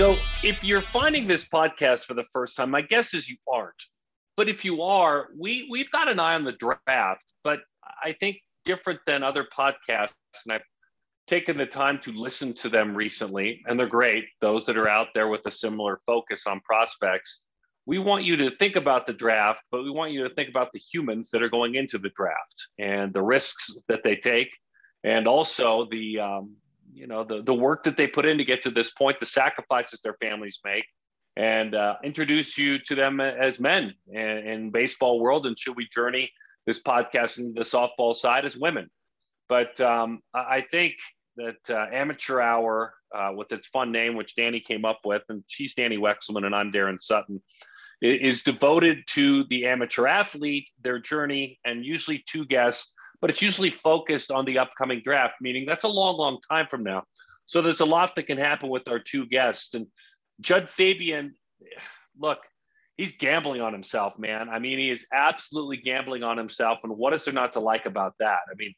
So, if you're finding this podcast for the first time, my guess is you aren't. But if you are, we we've got an eye on the draft. But I think different than other podcasts, and I've taken the time to listen to them recently, and they're great. Those that are out there with a similar focus on prospects. We want you to think about the draft, but we want you to think about the humans that are going into the draft and the risks that they take, and also the um, you know the the work that they put in to get to this point, the sacrifices their families make, and uh, introduce you to them as men in, in baseball world. And should we journey this podcast into the softball side as women? But um, I think that uh, Amateur Hour, uh, with its fun name, which Dani came up with, and she's Dani Wexelman and I'm Darren Sutton, is devoted to the amateur athlete, their journey, and usually two guests but it's usually focused on the upcoming draft, meaning that's a long, long time from now. So there's a lot that can happen with our two guests. And Jud Fabian, look, he's gambling on himself, man. I mean, he is absolutely gambling on himself. And what is there not to like about that? I mean,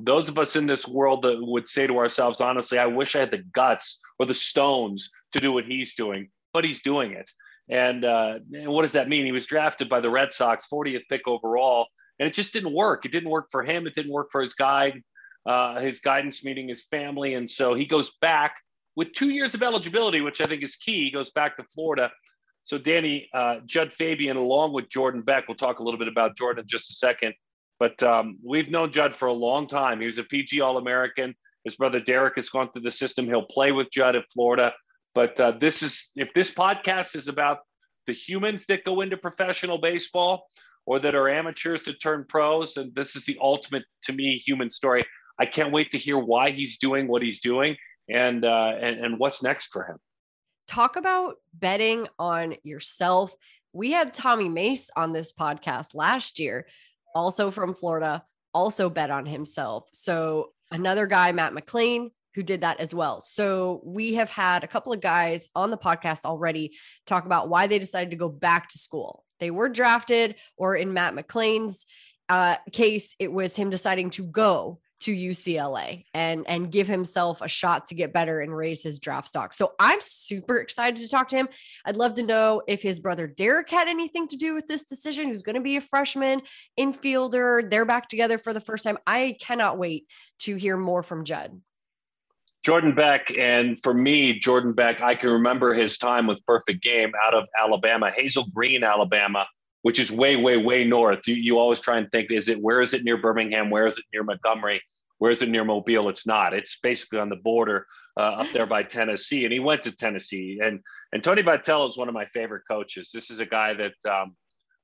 those of us in this world that would say to ourselves, honestly, I wish I had the guts or the stones to do what he's doing, but he's doing it. And, uh, and what does that mean? He was drafted by the Red Sox, 40th pick overall and it just didn't work. It didn't work for him. It didn't work for his guide, uh, his guidance meeting, his family, and so he goes back with two years of eligibility, which I think is key. He goes back to Florida. So Dani, uh, Jud Fabian, along with Jordan Beck, we'll talk a little bit about Jordan in just a second. But um, we've known Jud for a long time. He was a PG All American. His brother Deric has gone through the system. He'll play with Jud at Florida. But uh, this is if this podcast is about the humans that go into professional baseball, or that are amateurs to turn pros. And this is the ultimate, to me, human story. I can't wait to hear why he's doing what he's doing and uh, and, and what's next for him. Talk about betting on yourself. We had Tommy Mace on this podcast last year, also from Florida, also bet on himself. So another guy, Matt McLain, who did that as well. So we have had a couple of guys on the podcast already talk about why they decided to go back to school. They were drafted, or in Matt McLain's uh, case, it was him deciding to go to UCLA and and give himself a shot to get better and raise his draft stock. So I'm super excited to talk to him. I'd love to know if his brother Deric had anything to do with this decision. Who's going to be a freshman infielder? They're back together for the first time. I cannot wait to hear more from Jud. Jordan Beck, and for me, Jordan Beck, I can remember his time with Perfect Game out of Alabama, Hazel Green, Alabama, which is way, way, way north. You, you always try and think, is it where is it near Birmingham? Where is it near Montgomery? Where is it near Mobile? It's not. It's basically on the border uh, up there by Tennessee. And he went to Tennessee. And and Tony Vitello is one of my favorite coaches. This is a guy that, um,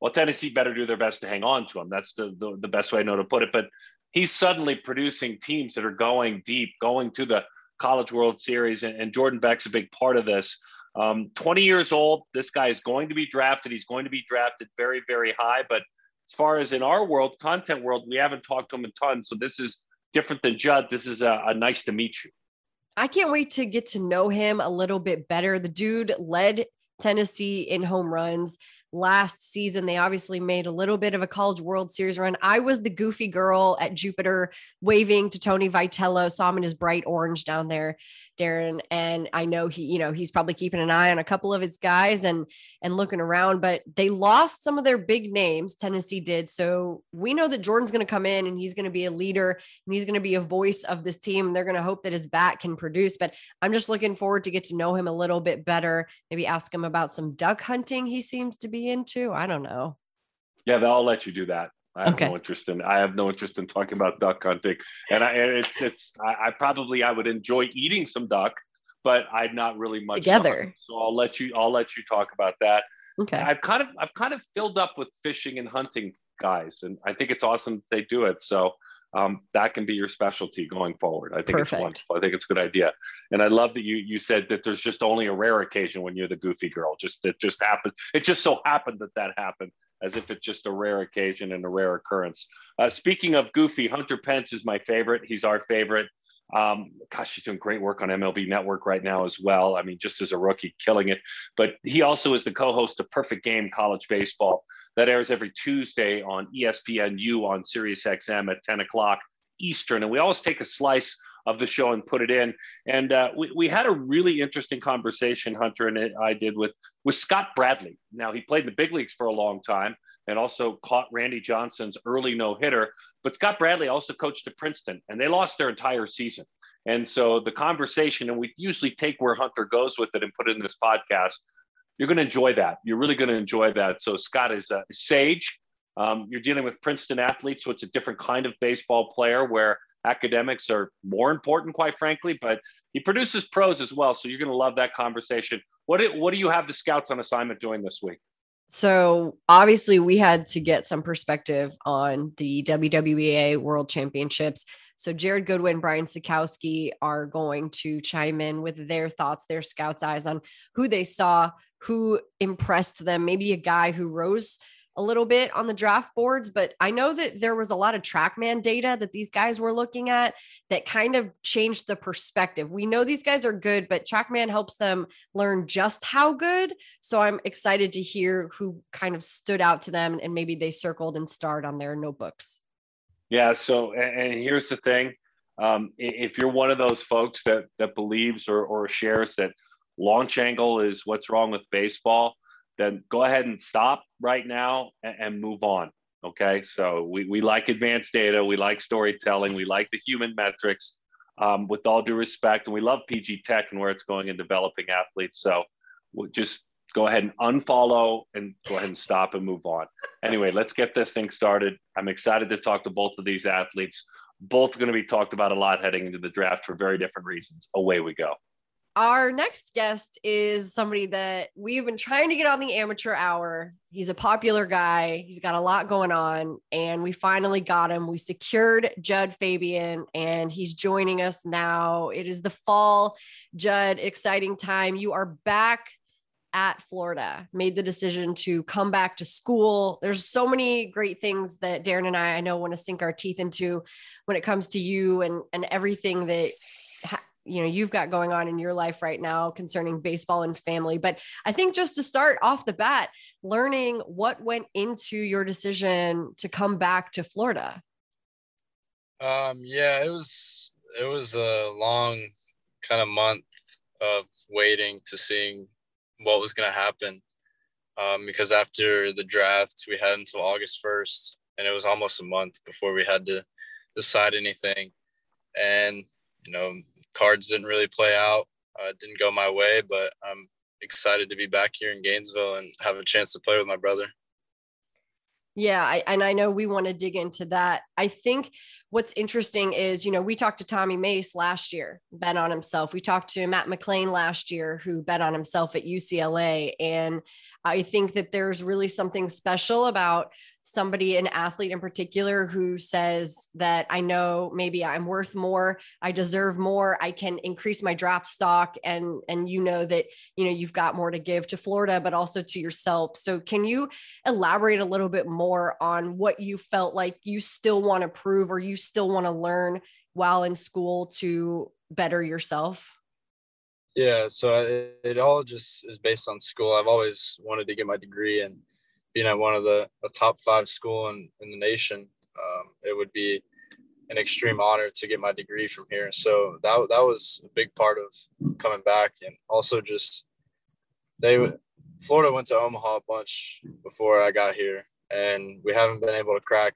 well, Tennessee better do their best to hang on to him. That's the, the, the best way I know to put it. But he's suddenly producing teams that are going deep, going to the College World Series, and, and Jordan Beck's a big part of this. Um, 20 years old, this guy is going to be drafted. He's going to be drafted very, very high. But as far as in our world, content world, we haven't talked to him a ton. So this is different than Jud. This is a, a nice to meet you. I can't wait to get to know him a little bit better. The dude led Tennessee in home runs last season. They obviously made a little bit of a college world series run. I was the goofy girl at Jupiter waving to Tony Vitello, saw him in his bright orange down there, Darren. And I know he, you know, he's probably keeping an eye on a couple of his guys and and looking around, but they lost some of their big names. Tennessee did. So we know that Jordan's going to come in and he's going to be a leader and he's going to be a voice of this team. They're going to hope that his bat can produce. But I'm just looking forward to get to know him a little bit better. Maybe ask him about some duck hunting he seems to be into? I don't know. Yeah, they'll let you do that. I have okay. no interest in. I have no interest in talking about duck hunting, and I it's it's. I, I probably I would enjoy eating some duck, but I'm not really much together. So I'll let you. I'll let you talk about that. Okay. I've kind of I've kind of filled up with fishing and hunting guys, and I think it's awesome they do it. So um, that can be your specialty going forward. I think Perfect. it's wonderful. I think it's a good idea. And I love that you you said that there's just only a rare occasion when you're the goofy girl. Just it just happened. It just so happened that that happened, as if it's just a rare occasion and a rare occurrence. Uh, speaking of goofy, Hunter Pence is my favorite. He's our favorite. Um, gosh, he's doing great work on MLB Network right now as well. I mean, just as a rookie, killing it. But he also is the co-host of Perfect Game College Baseball that airs every Tuesday on ESPNU on Sirius XM at 10 o'clock Eastern. And we always take a slice of the show and put it in. And uh, we, we had a really interesting conversation, Hunter and I did with with Scott Bradley. Now he played in the big leagues for a long time and also caught Randy Johnson's early no hitter. But Scott Bradley also coached at Princeton, and they lost their entire season. And so the conversation, and we usually take where Hunter goes with it and put it in this podcast. You're going to enjoy that. You're really going to enjoy that. So Scott is a sage. Um, you're dealing with Princeton athletes, so it's a different kind of baseball player where academics are more important, quite frankly. But he produces pros as well, so you're going to love that conversation. What do, what do you have the scouts on assignment doing this week? So obviously, we had to get some perspective on the WWBA World Championships. So Jered Goodwin, Brian Sakowski are going to chime in with their thoughts, their scouts' eyes on who they saw, who impressed them, maybe a guy who rose a little bit on the draft boards, but I know that there was a lot of TrackMan data that these guys were looking at that kind of changed the perspective. We know these guys are good, but TrackMan helps them learn just how good. So I'm excited to hear who kind of stood out to them and maybe they circled and starred on their notebooks. Yeah. So, and here's the thing. Um, if you're one of those folks that that believes or, or shares that launch angle is what's wrong with baseball, then go ahead and stop right now and, and move on. Okay. So we, we like advanced data. We like storytelling. We like the human metrics um, with all due respect. And we love PG Tech and where it's going in developing athletes. So we'll just go ahead and unfollow and go ahead and stop and move on. Anyway, let's get this thing started. I'm excited to talk to both of these athletes. Both going to be talked about a lot heading into the draft for very different reasons. Away we go. Our next guest is somebody that we've been trying to get on the amateur hour. He's a popular guy. He's got a lot going on, and we finally got him. We secured Jud Fabian, and he's joining us now. It is the fall, Jud, Exciting time. You are back at Florida, made the decision to come back to school. There's so many great things that Darren and I, I know, want to sink our teeth into when it comes to you and and everything that you know you've got going on in your life right now concerning baseball and family but i think just to start off the bat learning what went into your decision to come back to florida um yeah it was it was a long kind of month of waiting to seeing what was going to happen um, because after the draft we had until august 1st and it was almost a month before we had to decide anything and you know cards didn't really play out. Uh, didn't go my way, but I'm excited to be back here in Gainesville and have a chance to play with my brother. Yeah, I, and I know we want to dig into that. I think what's interesting is, you know, we talked to Tommy Mace last year, bet on himself. We talked to Matt McLain last year, who bet on himself at UCLA. And I think that there's really something special about somebody, an athlete in particular, who says that I know maybe I'm worth more, I deserve more, I can increase my draft stock, and and you know that you know you've got more to give to Florida, but also to yourself. So can you elaborate a little bit more on what you felt like you still want to prove or you still want to learn while in school to better yourself? Yeah, so it, it, all just is based on school. I've always wanted to get my degree, and being at one of the a top five school in, in the nation, um, it would be an extreme honor to get my degree from here. So that that was a big part of coming back, and also just they Florida went to Omaha a bunch before I got here, and we haven't been able to crack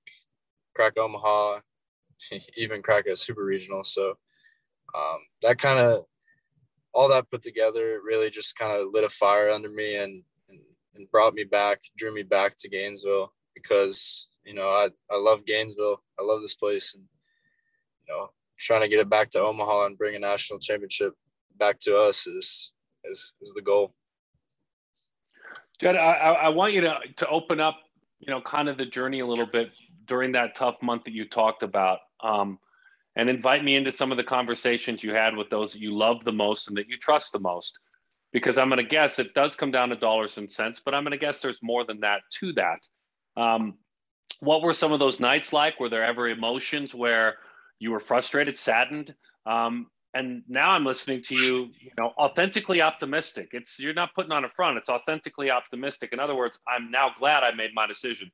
crack Omaha, even crack a super regional. So um, that kind of all that put together really just kind of lit a fire under me and, and, and brought me back, drew me back to Gainesville because, you know, I, I love Gainesville. I love this place. And, you know, trying to get it back to Omaha and bring a national championship back to us is, is, is the goal. Jud, I, I want you to, to open up, you know, kind of the journey a little bit during that tough month that you talked about. Um, and invite me into some of the conversations you had with those that you love the most and that you trust the most. Because I'm going to guess it does come down to dollars and cents, but I'm going to guess there's more than that to that. Um, what were some of those nights like? Were there ever emotions where you were frustrated, saddened? Um, and now I'm listening to you, you know, authentically optimistic. It's you're not putting on a front. It's authentically optimistic. In other words, I'm now glad I made my decision.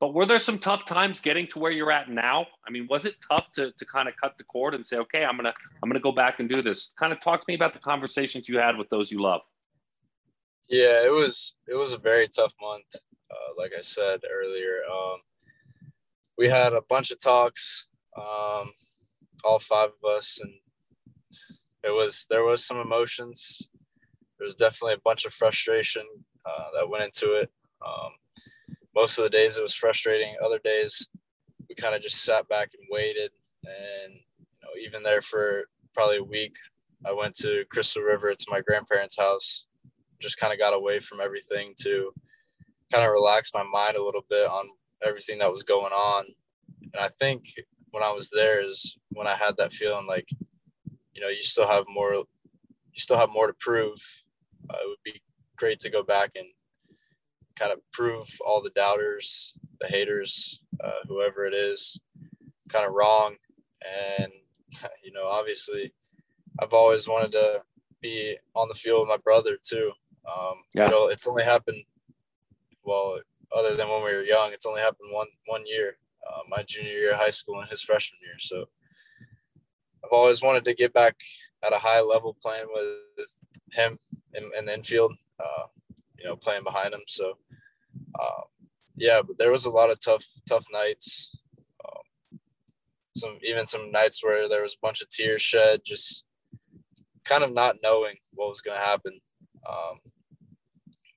But were there some tough times getting to where you're at now? I mean, was it tough to to kind of cut the cord and say, okay, I'm gonna I'm gonna go back and do this? Kind of talk to me about the conversations you had with those you love. Yeah, it was it was a very tough month. Uh, like I said earlier, um, we had a bunch of talks, um, all five of us, and it was there was some emotions. There was definitely a bunch of frustration uh, that went into it. Um, most of the days it was frustrating. Other days we kind of just sat back and waited. And you know, even there for probably a week, I went to Crystal River to my grandparents' house. Just kind of got away from everything to kind of relax my mind a little bit on everything that was going on. And I think when I was there is when I had that feeling like, you know, you still have more, you still have more to prove. Uh, it would be great to go back and kind of prove all the doubters, the haters, uh, whoever it is, kind of wrong. And, you know, obviously, I've always wanted to be on the field with my brother too. Um, yeah. You know, it's only happened, well, other than when we were young, it's only happened one one year, uh, my junior year of high school and his freshman year. So I've always wanted to get back at a high level playing with him in, in the infield. Uh, you know, playing behind him. So, um, yeah, but there was a lot of tough, tough nights. Um, some even some nights where there was a bunch of tears shed, just kind of not knowing what was going to happen. Um,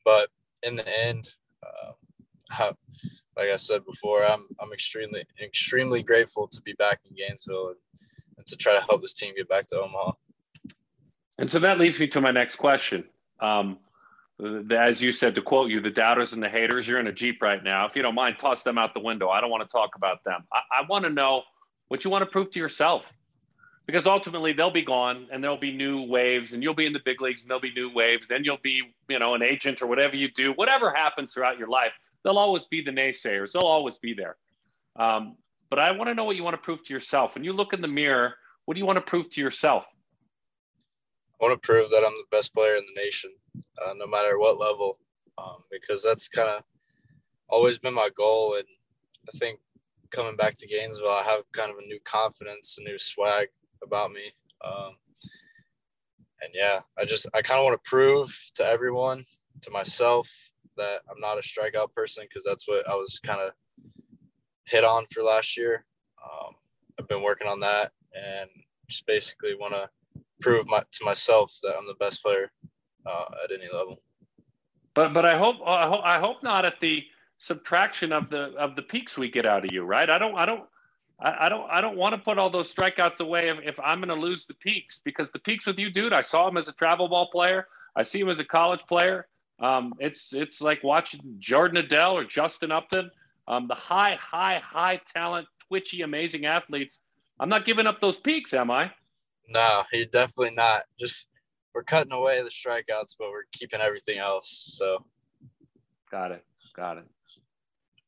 but in the end, uh, like I said before, I'm I'm extremely extremely grateful to be back in Gainesville and, and to try to help this team get back to Omaha. And so that leads me to my next question. Um, as you said, to quote you, the doubters and the haters, you're in a Jeep right now. If you don't mind, toss them out the window. I don't want to talk about them. I, I want to know what you want to prove to yourself because ultimately they'll be gone and there'll be new waves and you'll be in the big leagues and there'll be new waves. Then you'll be, you know, an agent or whatever you do, whatever happens throughout your life, they'll always be the naysayers. They'll always be there. Um, but I want to know what you want to prove to yourself. When you look in the mirror, what do you want to prove to yourself? I want to prove that I'm the best player in the nation, uh, no matter what level, um, because that's kind of always been my goal. And I think coming back to Gainesville, I have kind of a new confidence, a new swag about me. Um, and yeah, I just I kind of want to prove to everyone, to myself, that I'm not a strikeout person because that's what I was kind of hit on for last year. Um, I've been working on that and just basically want to prove my, to myself that I'm the best player uh, at any level. But but I hope I hope I hope not at the subtraction of the of the peaks we get out of you, right? I don't I don't I, I don't I don't want to put all those strikeouts away if, if I'm going to lose the peaks because the peaks with you, dude. I saw him as a travel ball player. I see him as a college player. Um, it's it's like watching Jordan Adell or Justin Upton. Um, the high high high talent, twitchy, amazing athletes. I'm not giving up those peaks, am I? No, you're definitely not. Just we're cutting away the strikeouts, but we're keeping everything else. So, got it. Got it.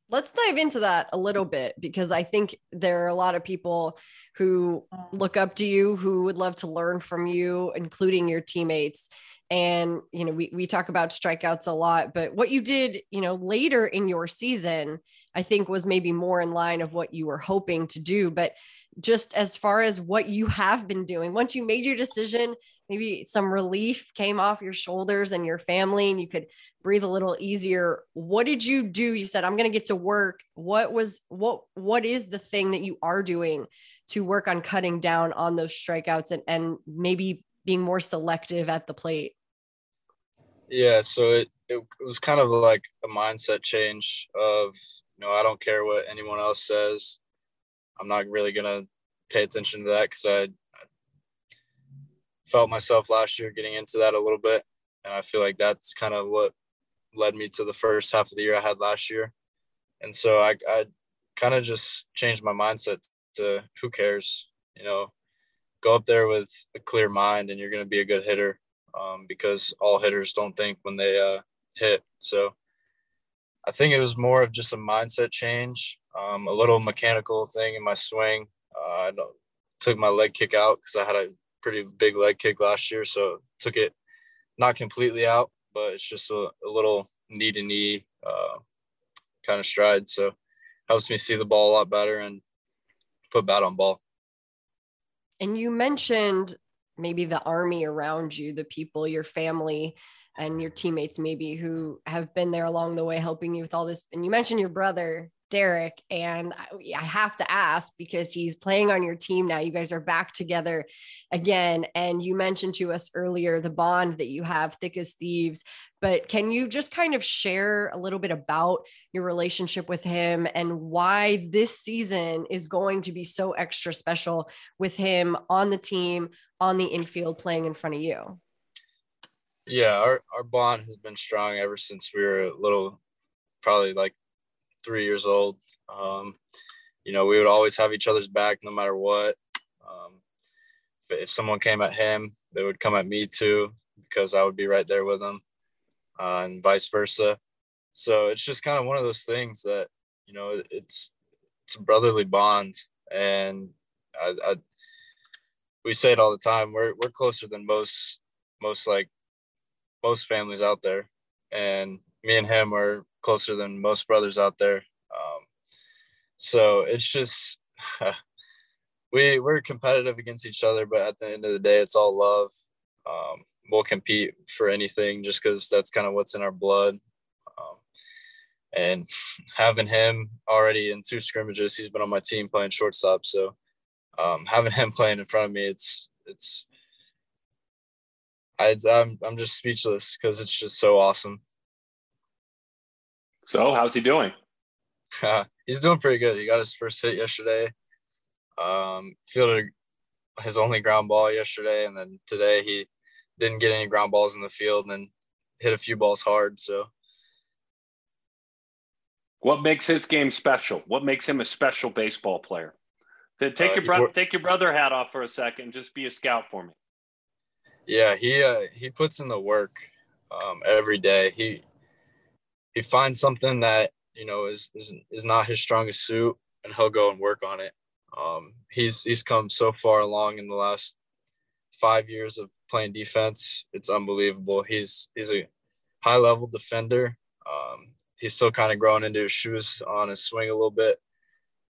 Let's dive into that a little bit because I think there are a lot of people who look up to you, who would love to learn from you, including your teammates. And, you know, we, we talk about strikeouts a lot, but what you did, you know, later in your season, I think was maybe more in line of what you were hoping to do. But just as far as what you have been doing, once you made your decision, maybe some relief came off your shoulders and your family and you could breathe a little easier. What did you do? You said, I'm going to get to work. What was, what, what is the thing that you are doing to work on cutting down on those strikeouts and, and maybe being more selective at the plate? Yeah. So it, it was kind of like a mindset change of, you know, I don't care what anyone else says. I'm not really gonna pay attention to that because I, felt myself last year getting into that a little bit, and I feel like that's kind of what led me to the first half of the year I had last year, and so I, I kind of just changed my mindset to who cares, you know, go up there with a clear mind and you're gonna be a good hitter, um, because all hitters don't think when they uh, hit, so. I think it was more of just a mindset change um, a little mechanical thing in my swing. Uh, I took my leg kick out because I had a pretty big leg kick last year, so took it not completely out, but it's just a, a little knee to knee uh, kind of stride. So helps me see the ball a lot better and put bat on ball. And you mentioned maybe the army around you, the people, your family, and your teammates, maybe who have been there along the way helping you with all this. And you mentioned your brother. Deric, and I have to ask because he's playing on your team now. You guys are back together again. And you mentioned to us earlier the bond that you have, thick as thieves. But can you just kind of share a little bit about your relationship with him and why this season is going to be so extra special with him on the team, on the infield, playing in front of you? Yeah, our, our bond has been strong ever since we were a little, probably like three years old. Um, you know, we would always have each other's back no matter what. Um, if, if, someone came at him, they would come at me too because I would be right there with them, uh, and vice versa. So it's just kind of one of those things that you know it's it's a brotherly bond, and I, I we say it all the time. We're we're closer than most most like most families out there, and me and him are closer than most brothers out there. Um, so it's just we we're competitive against each other, but at the end of the day, it's all love. Um, we'll compete for anything just because that's kind of what's in our blood. Um, and having him already in two scrimmages, he's been on my team playing shortstop. So um, having him playing in front of me, it's it's I, I'm I'm just speechless because it's just so awesome. So, how's he doing? he's doing pretty good. He got his first hit yesterday. Um, fielded his only ground ball yesterday, and then today he didn't get any ground balls in the field and hit a few balls hard. So, what makes his game special? What makes him a special baseball player? Take uh, your brother, take your brother hat off for a second. Just be a scout for me. Yeah, he uh, he puts in the work um, every day. He he finds something that you know is is is not his strongest suit, and he'll go and work on it. Um, he's he's come so far along in the last five years of playing defense. It's unbelievable. He's he's a high level defender. Um, he's still kind of growing into his shoes on his swing a little bit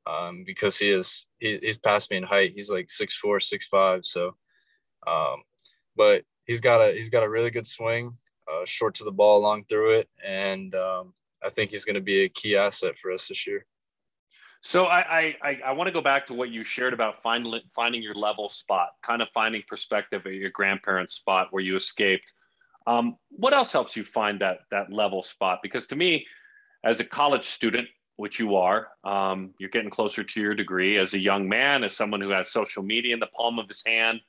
um, because he is he, he's past me in height. He's like six four, six five. So, um, but he's got a he's got a really good swing uh, short to the ball along through it, and um, I think he's going to be a key asset for us this year. So I I, I want to go back to what you shared about finding finding your level spot, kind of finding perspective at your grandparents' spot where you escaped. Um, what else helps you find that that level spot? Because to me, as a college student, which you are, um, you're getting closer to your degree. As a young man, as someone who has social media in the palm of his hand,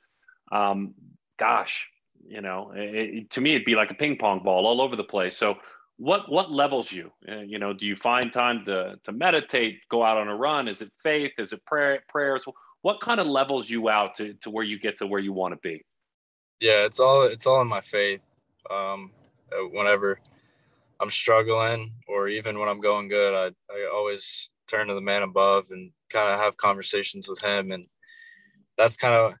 um, gosh, you know, it, to me, it'd be like a ping pong ball all over the place. So, what what levels you? Uh, you know, do you find time to to meditate, go out on a run? Is it faith? Is it prayer prayers? What kind of levels you out to to where you get to where you want to be? Yeah, it's all it's all in my faith. Um, uh, whenever I'm struggling, or even when I'm going good, I I always turn to the man above and kind of have conversations with him, and that's kind of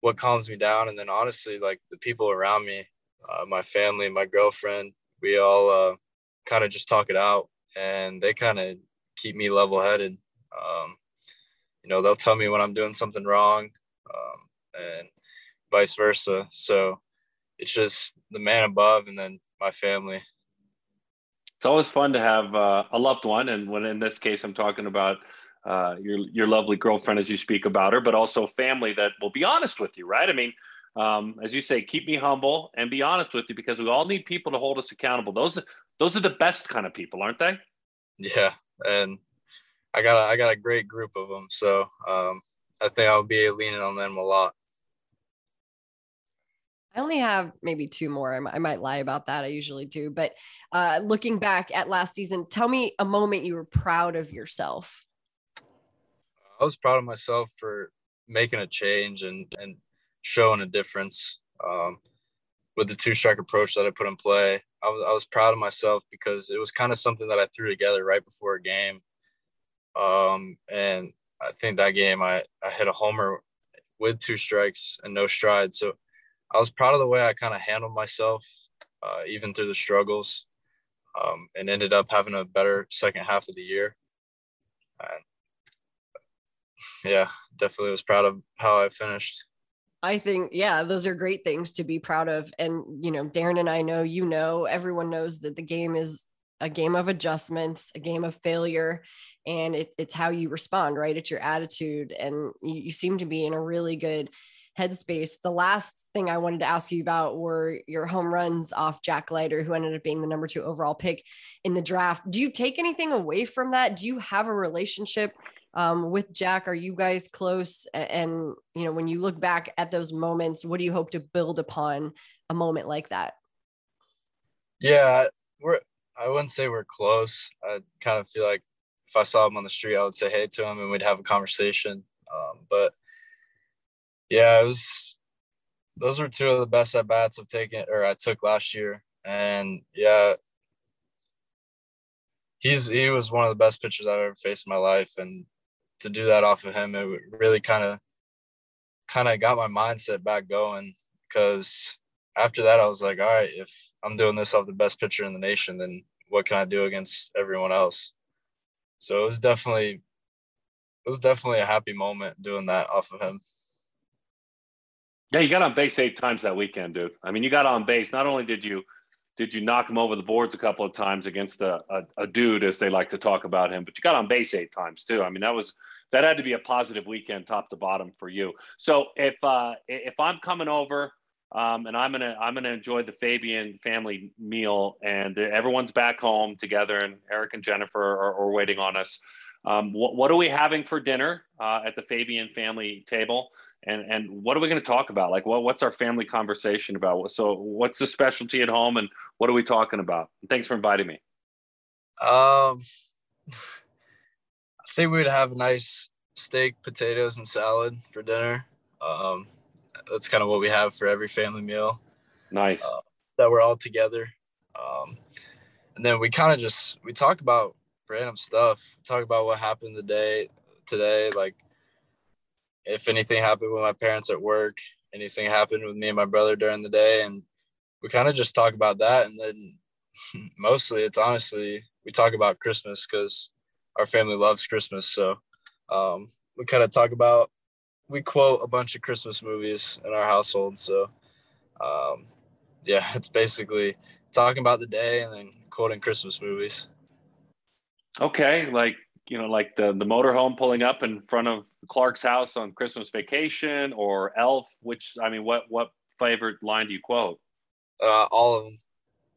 what calms me down. And then honestly, like the people around me, uh, my family, my girlfriend, we all uh, kind of just talk it out and they kind of keep me level headed. Um, you know, they'll tell me when I'm doing something wrong um, and vice versa. So it's just the man above and then my family. It's always fun to have uh, a loved one. And when in this case, I'm talking about uh, your your lovely girlfriend as you speak about her, but also family that will be honest with you, right? I mean, um, as you say, keep me humble and be honest with you because we all need people to hold us accountable. Those those are the best kind of people, aren't they? Yeah, and I got a, I got a great group of them, so um, I think I'll be leaning on them a lot. I only have maybe two more. I might lie about that. I usually do. But uh, looking back at last season, tell me a moment you were proud of yourself. I was proud of myself for making a change and and showing a difference um, with the two strike approach that I put in play. I was I was proud of myself because it was kind of something that I threw together right before a game, um, and I think that game I I hit a homer with two strikes and no stride. So I was proud of the way I kind of handled myself, uh, even through the struggles, um, and ended up having a better second half of the year. And yeah, definitely was proud of how I finished. I think, yeah, those are great things to be proud of. And, you know, Darren and I know, you know, everyone knows that the game is a game of adjustments, a game of failure, and it, it's how you respond, right? It's your attitude. And you, you seem to be in a really good headspace. The last thing I wanted to ask you about were your home runs off Jack Leiter, who ended up being the number two overall pick in the draft. Do you take anything away from that? Do you have a relationship um, with Jack? Are you guys close? And, you know, when you look back at those moments, what do you hope to build upon a moment like that? Yeah, we're, I wouldn't say we're close. I kind of feel like if I saw him on the street, I would say hey to him and we'd have a conversation. Um, but yeah, it was, those were two of the best at bats I've taken or I took last year. And yeah, he's, he was one of the best pitchers I've ever faced in my life. And to do that off of him, it really kind of kind of got my mindset back going because after that I was like, all right, if I'm doing this off the best pitcher in the nation, then what can I do against everyone else? So it was definitely it was definitely a happy moment doing that off of him. Yeah, you got on base eight times that weekend, dude. I mean, you got on base. Not only did you did you knock him over the boards a couple of times against a, a, a, dude, as they like to talk about him, but you got on base eight times too. I mean, that was that had to be a positive weekend, top to bottom, for you. So if uh, if I'm coming over um, and I'm gonna I'm gonna enjoy the Fabian family meal, and everyone's back home together, and Eric and Jennifer are, are waiting on us. Um, what, what, are we having for dinner uh, at the Fabian family table? And and what are we going to talk about? Like what, what's our family conversation about? So what's the specialty at home and what are we talking about? Thanks for inviting me. Um i think we'd have a nice steak potatoes and salad for dinner. Um that's kind of what we have for every family meal nice. uh, that we're all together. Um and then we kind of just we talk about random stuff. Talk about what happened the day today like if anything happened with my parents at work, anything happened with me and my brother during the day, and we kind of just talk about that. And then mostly, it's honestly we talk about Christmas because our family loves Christmas. So um, we kind of talk about we quote a bunch of Christmas movies in our household. So um, yeah, it's basically talking about the day and then quoting Christmas movies. Okay, like you know, like the the motorhome pulling up in front of Clark's house on Christmas Vacation or Elf? Which I mean, what what favorite line do you quote? Uh, all of them.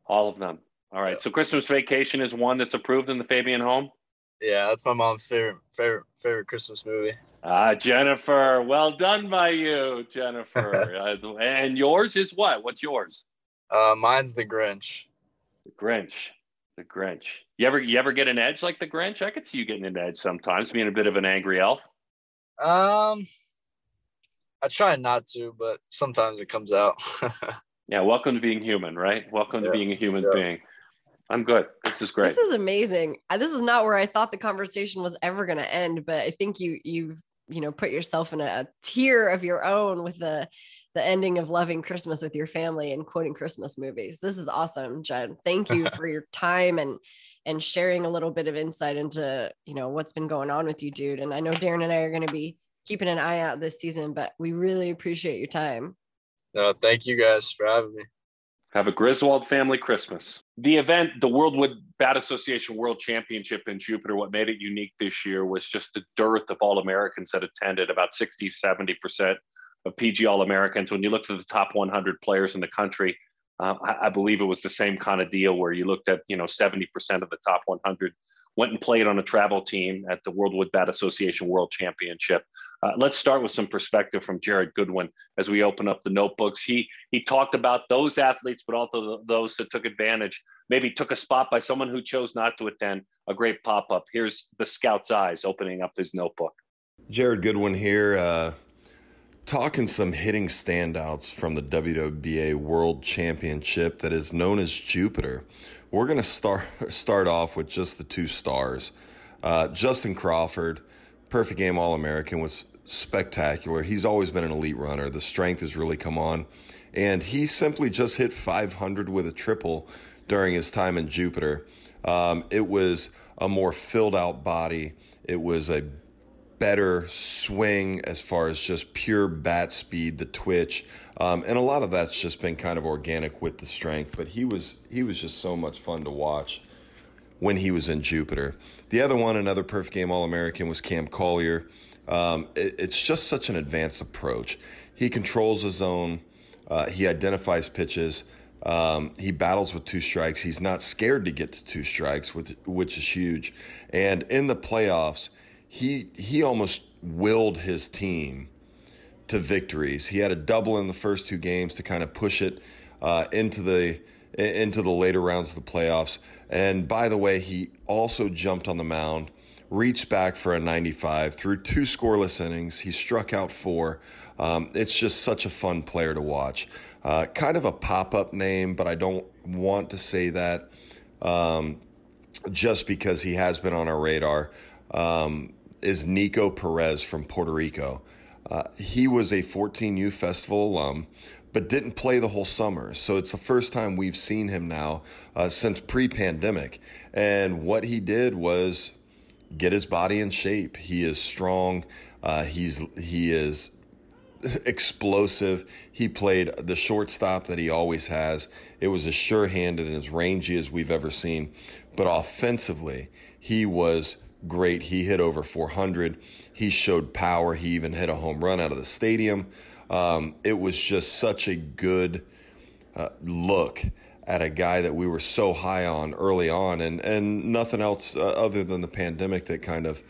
All of them. All right. Yeah. So Christmas Vacation is one that's approved in the Fabian home. Yeah, that's my mom's favorite favorite favorite Christmas movie. Ah, Jennifer, well done by you, Jennifer. uh, and yours is what? What's yours? Uh, mine's The Grinch. The Grinch. The Grinch. You ever you ever get an edge like the Grinch? I could see you getting an edge sometimes, being a bit of an angry elf. Um, I try not to, but sometimes it comes out. yeah, welcome to being human, right? Welcome yeah. to being a human yeah. being. I'm good. This is great. This is amazing. This is not where I thought the conversation was ever going to end, but I think you you've you know put yourself in a tier of your own with the the ending of loving Christmas with your family and quoting Christmas movies. This is awesome, Jen. Thank you for your time and and sharing a little bit of insight into, you know, what's been going on with you, dude. And I know Darren and I are going to be keeping an eye out this season, but we really appreciate your time. No, thank you guys for having me. Have a Griswold family Christmas. The event, the World Wood Bat Association World Championship in Jupiter, what made it unique this year was just the dearth of All Americans that attended, about 60, 70% of PG All Americans. When you look to the top 100 players in the country, um, I, I, believe it was the same kind of deal where you looked at, you know, 70% of the top 100 went and played on a travel team at the World Wood Bat Association World Championship. Uh, let's start with some perspective from Jered Goodwin as we open up the notebooks. He he talked about those athletes, but also those that took advantage, maybe took a spot by someone who chose not to attend. A great pop up. Here's the scout's eyes opening up his notebook. Jered Goodwin here. Uh, talking some hitting standouts from the WWBA World Championship that is known as Jupiter. We're going to start start off with just the two stars. Uh, Justin Crawford, perfect game All American, was spectacular. He's always been an elite runner. The strength has really come on, and he simply just hit 500 with a triple during his time in Jupiter. Um, it was a more filled out body. It was a better swing as far as just pure bat speed, the twitch, um, and a lot of that's just been kind of organic with the strength. But he was he was just so much fun to watch when he was in Jupiter. The other one, another perfect game All American, was Cam Collier. Um, it, it's just such an advanced approach. He controls his zone. Uh, he identifies pitches. Um, he battles with two strikes. He's not scared to get to two strikes, which, which is huge. And in the playoffs, he he almost willed his team to victories. He had a double in the first two games to kind of push it uh, into the into the later rounds of the playoffs. And by the way, he also jumped on the mound, reached back for a 95 through two scoreless innings. He struck out four. Um, it's just such a fun player to watch. Uh, kind of a pop up name, but I don't want to say that um, just because he has been on our radar. Um, is Nico Perez from Puerto Rico. Uh, he was a 14U Festival alum, but didn't play the whole summer. So it's the first time we've seen him now uh, since pre pandemic. And what he did was get his body in shape. He is strong. Uh, he's he is explosive. He played the shortstop that he always has. It was as sure handed and as rangy as we've ever seen. But offensively, he was great. He hit over 400. He showed power. He even hit a home run out of the stadium. Um, it was just such a good uh, look at a guy that we were so high on early on, and and nothing else uh, other than the pandemic that kind of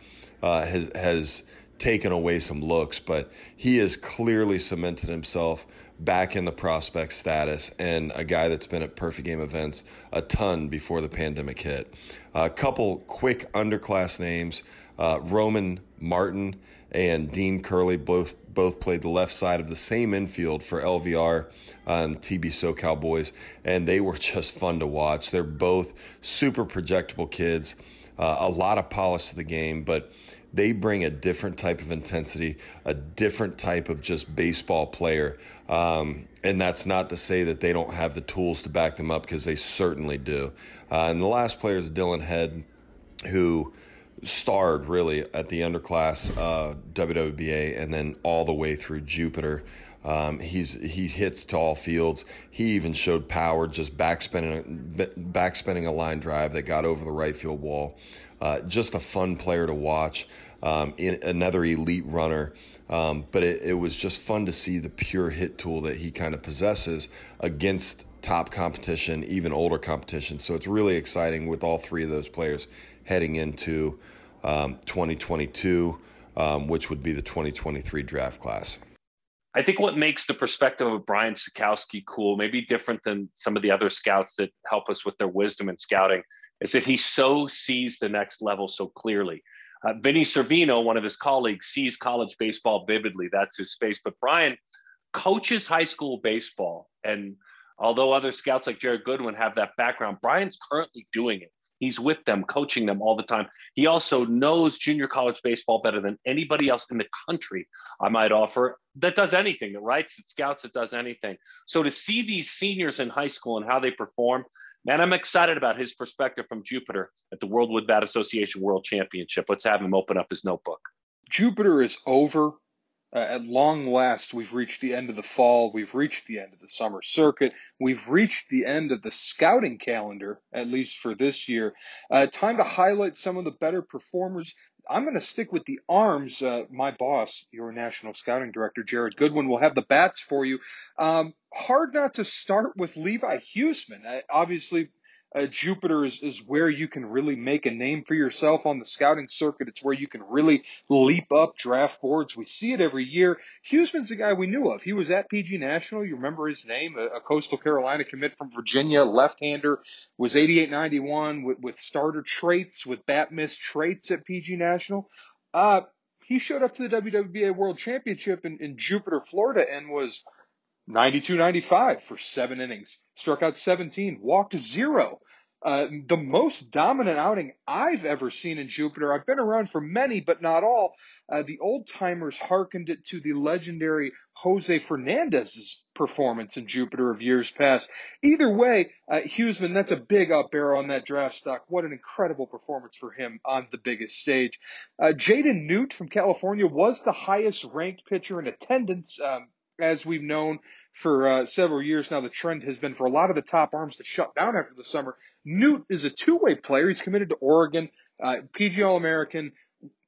uh, has has taken away some looks. But he has clearly cemented himself back in the prospect status and a guy that's been at perfect game events a ton before the pandemic hit. A couple quick underclass names uh, Roman Martin and Dean Curley both both played the left side of the same infield for LVR and TB SoCal boys, and they were just fun to watch. They're both super projectable kids, uh, a lot of polish to the game, but they bring a different type of intensity, a different type of just baseball player. Um, and that's not to say that they don't have the tools to back them up because they certainly do. Uh, and the last player is Dylan Head, who starred really at the underclass uh, WWBA and then all the way through Jupiter. Um, he's he hits to all fields. He even showed power just backspinning backspinning a line drive that got over the right field wall. Uh, just a fun player to watch. Um, another elite runner. Um, but it, it was just fun to see the pure hit tool that he kind of possesses against top competition, even older competition. So it's really exciting with all three of those players heading into um, 2022, um, which would be the 2023 draft class. I think what makes the perspective of Brian Sakowski cool, maybe different than some of the other scouts that help us with their wisdom in scouting, is that he so sees the next level so clearly. Uh, Vinny Cervino, one of his colleagues, sees college baseball vividly. That's his space. But Brian coaches high school baseball. And although other scouts like Jered Goodwin have that background, Brian's currently doing it. He's with them, coaching them all the time. He also knows junior college baseball better than anybody else in the country, I might offer, that does anything, that writes, that scouts, that does anything. So to see these seniors in high school and how they perform, Man, I'm excited about his perspective from Jupiter at the World Wood Bat Association World Championship. Let's have him open up his notebook. Jupiter is over. Uh, at long last, we've reached the end of the fall. We've reached the end of the summer circuit. We've reached the end of the scouting calendar, at least for this year. Uh, time to highlight some of the better performers. I'm going to stick with the arms. Uh, my boss, your national scouting director, Jered Goodwin, will have the bats for you. Um, hard not to start with Levi Huesman. Obviously, uh, Jupiter is, is where you can really make a name for yourself on the scouting circuit. It's where you can really leap up draft boards. We see it every year. Huesman's a guy we knew of. He was at PG National. You remember his name, a, a Coastal Carolina commit from Virginia, left-hander, was 88-91 with, with starter traits, with bat miss traits at PG National. Uh, he showed up to the WWBA World Championship in, in Jupiter, Florida, and was 92 95 for seven innings, struck out 17, walked zero. uh, the most dominant outing I've ever seen in Jupiter. I've been around for many, but not all. Uh, the old timers hearkened it to the legendary Jose Fernandez's performance in Jupiter of years past. Either way, uh, Huesman, that's a big up arrow on that draft stock. What an incredible performance for him on the biggest stage. Uh, Jaden Noot from California was the highest ranked pitcher in attendance, um, as we've known for uh, several years now. The trend has been for a lot of the top arms to shut down after the summer. Newt is a two-way player. He's committed to Oregon, uh, All-American,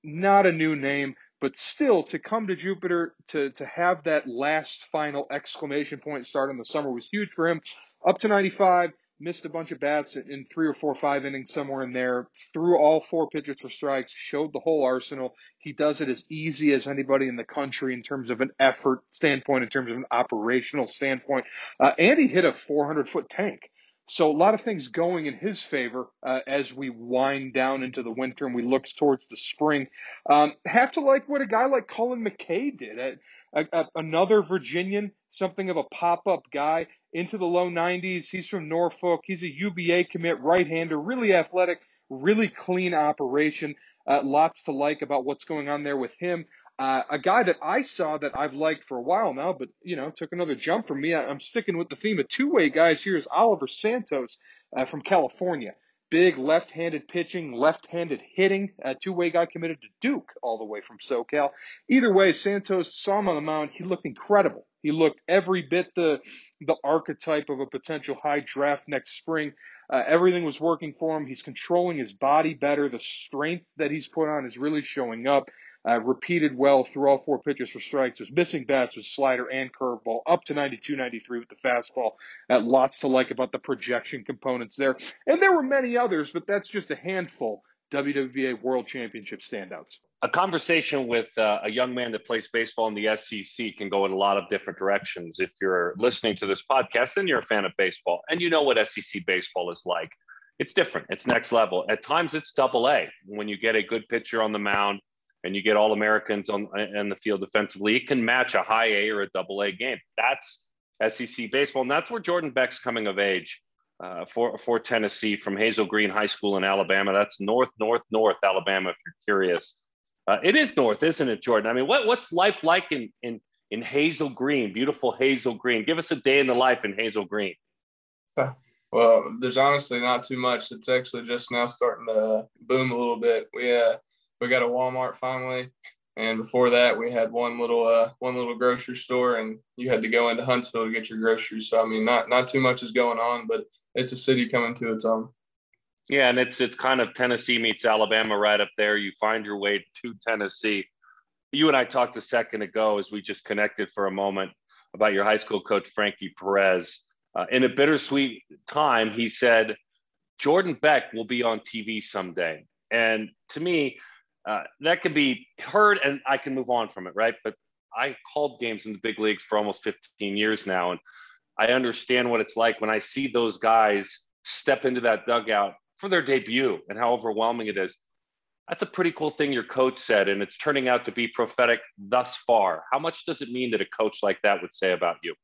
not a new name, but still to come to Jupiter to to have that last final exclamation point start in the summer was huge for him. Up to 95, missed a bunch of bats in three or four, five innings somewhere in there, threw all four pitches for strikes, showed the whole arsenal. He does it as easy as anybody in the country in terms of an effort standpoint, in terms of an operational standpoint. Uh, and he hit a 400 foot tank. So a lot of things going in his favor uh, as we wind down into the winter and we look towards the spring. Um, have to like what a guy like Colin McKay did. A, a, a, another Virginian, something of a pop-up guy into the low 90s. He's from Norfolk. He's a UVA commit, right-hander, really athletic, really clean operation. Uh, lots to like about what's going on there with him. Uh, a guy that I saw that I've liked for a while now, but you know, took another jump from me. I, am sticking with the theme of two-way guys. Here is Oliver Santos uh, from California. Big left-handed pitching, left-handed hitting. A two-way guy committed to Duke all the way from SoCal. Either way, Santos saw him on the mound. He looked incredible. He looked every bit the the archetype of a potential high draft next spring. Uh, everything was working for him. He's controlling his body better. The strength that he's put on is really showing up uh, repeated well through all four pitches for strikes. Was missing bats with slider and curveball, up to 92, 93 with the fastball. Uh, lots to like about the projection components there. And there were many others, but that's just a handful. WWBA World Championship standouts. A conversation with uh, a young man that plays baseball in the SEC can go in a lot of different directions. If you're listening to this podcast, then you're a fan of baseball and you know what SEC baseball is like. It's different, it's next level. At times, it's double A when you get a good pitcher on the mound and you get all Americans on in the field defensively, it can match a high A or a double A game. That's SEC baseball, and that's where Jordan Beck's coming of age uh, for for Tennessee from Hazel Green High School in Alabama. That's north, north, north Alabama. If you're curious, uh, it is north, isn't it, Jordan? I mean, what what's life like in in in Hazel Green, beautiful Hazel Green? Give us a day in the life in Hazel Green. Well, there's honestly not too much. It's actually just now starting to boom a little bit. We uh, we got a Walmart finally. And before that, we had one little uh, one little grocery store, and you had to go into Huntsville to get your groceries. So I mean, not not too much is going on, but it's a city coming to its own. Yeah, and it's it's kind of Tennessee meets Alabama right up there. You find your way to Tennessee. You and I talked a second ago as we just connected for a moment about your high school coach Frankie Perez. Uh, in a bittersweet time, he said Jordan Beck will be on TV someday, and to me uh, that can be heard and I can move on from it, right? But I called games in the big leagues for almost 15 years now, and I understand what it's like when I see those guys step into that dugout for their debut and how overwhelming it is. That's a pretty cool thing your coach said, and it's turning out to be prophetic thus far. How much does it mean that a coach like that would say about you?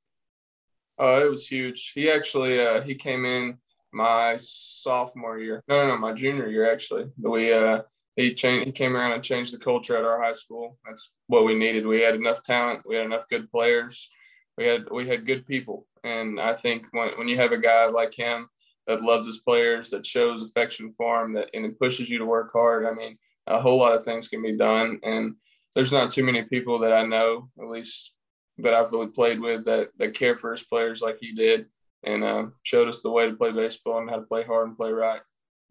Uh, it was huge. He actually uh, he came in my sophomore year. No, no, no, my junior year actually. We uh, he changed he came around and changed the culture at our high school. That's what we needed. We had enough talent, we had enough good players, we had we had good people. And I think when, when you have a guy like him that loves his players, that shows affection for him, that and it pushes you to work hard, I mean, a whole lot of things can be done. And there's not too many people that I know, at least that I've really played with, that that care for his players like he did, and uh, showed us the way to play baseball and how to play hard and play right.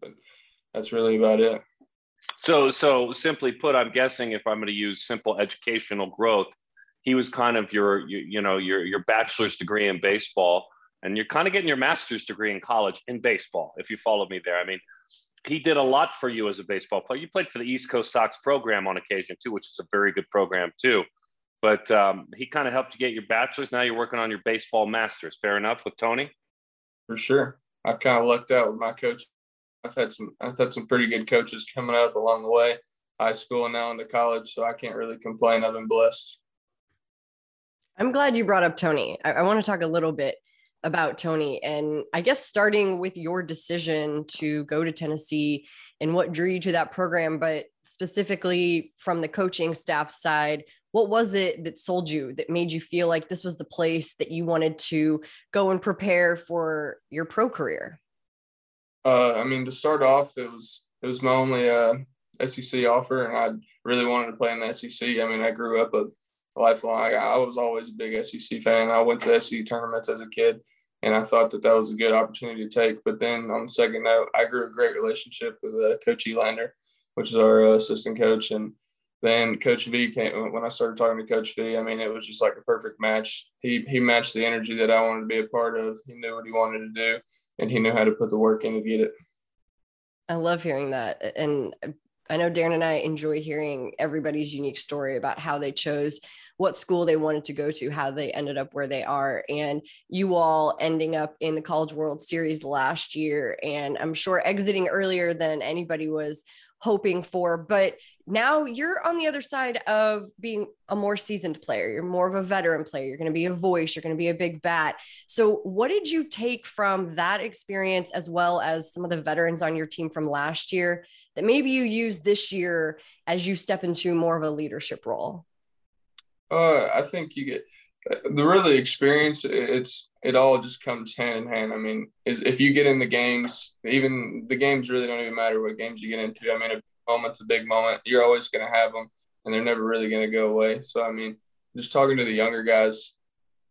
But that's really about it. So, so simply put, I'm guessing if I'm going to use simple educational growth, he was kind of your, you, you know, your your bachelor's degree in baseball, and you're kind of getting your master's degree in college in baseball. If you follow me there, I mean, he did a lot for you as a baseball player. You played for the East Coast Sox program on occasion too, which is a very good program too. But um, he kind of helped you get your bachelor's. Now you're working on your baseball masters. Fair enough with Tony. For sure, I kind of lucked out with my coach I've had some I've had some pretty good coaches coming up along the way, high school and now into college. So I can't really complain. I've been blessed. I'm glad you brought up Tony. I, I want to talk a little bit about Tony. And I guess starting with your decision to go to Tennessee and what drew you to that program, but specifically from the coaching staff side, what was it that sold you that made you feel like this was the place that you wanted to go and prepare for your pro career? Uh, I mean, to start off, it was it was my only uh, SEC offer, and I really wanted to play in the SEC. I mean, I grew up a lifelong. I, was always a big SEC fan. I went to SEC tournaments as a kid, and I thought that that was a good opportunity to take. But then on the second note, I grew a great relationship with uh, Coach Elander, which is our uh, assistant coach, and then Coach V came when I started talking to Coach V. I mean, it was just like a perfect match. He he matched the energy that I wanted to be a part of. He knew what he wanted to do, and he knew how to put the work in to get it. I love hearing that, and I know Darren and I enjoy hearing everybody's unique story about how they chose what school they wanted to go to, how they ended up where they are, and you all ending up in the College World Series last year. And I'm sure exiting earlier than anybody was hoping for. But now you're on the other side of being a more seasoned player. You're more of a veteran player. You're going to be a voice. You're going to be a big bat. So, what did you take from that experience as well as some of the veterans on your team from last year that maybe you use this year as you step into more of a leadership role? Uh, I think you get the really experience. It's it all just comes hand in hand. I mean, is if you get in the games, even the games really don't even matter what games you get into. I mean, a moment's a big moment. You're always going to have them, and they're never really going to go away. So I mean, just talking to the younger guys,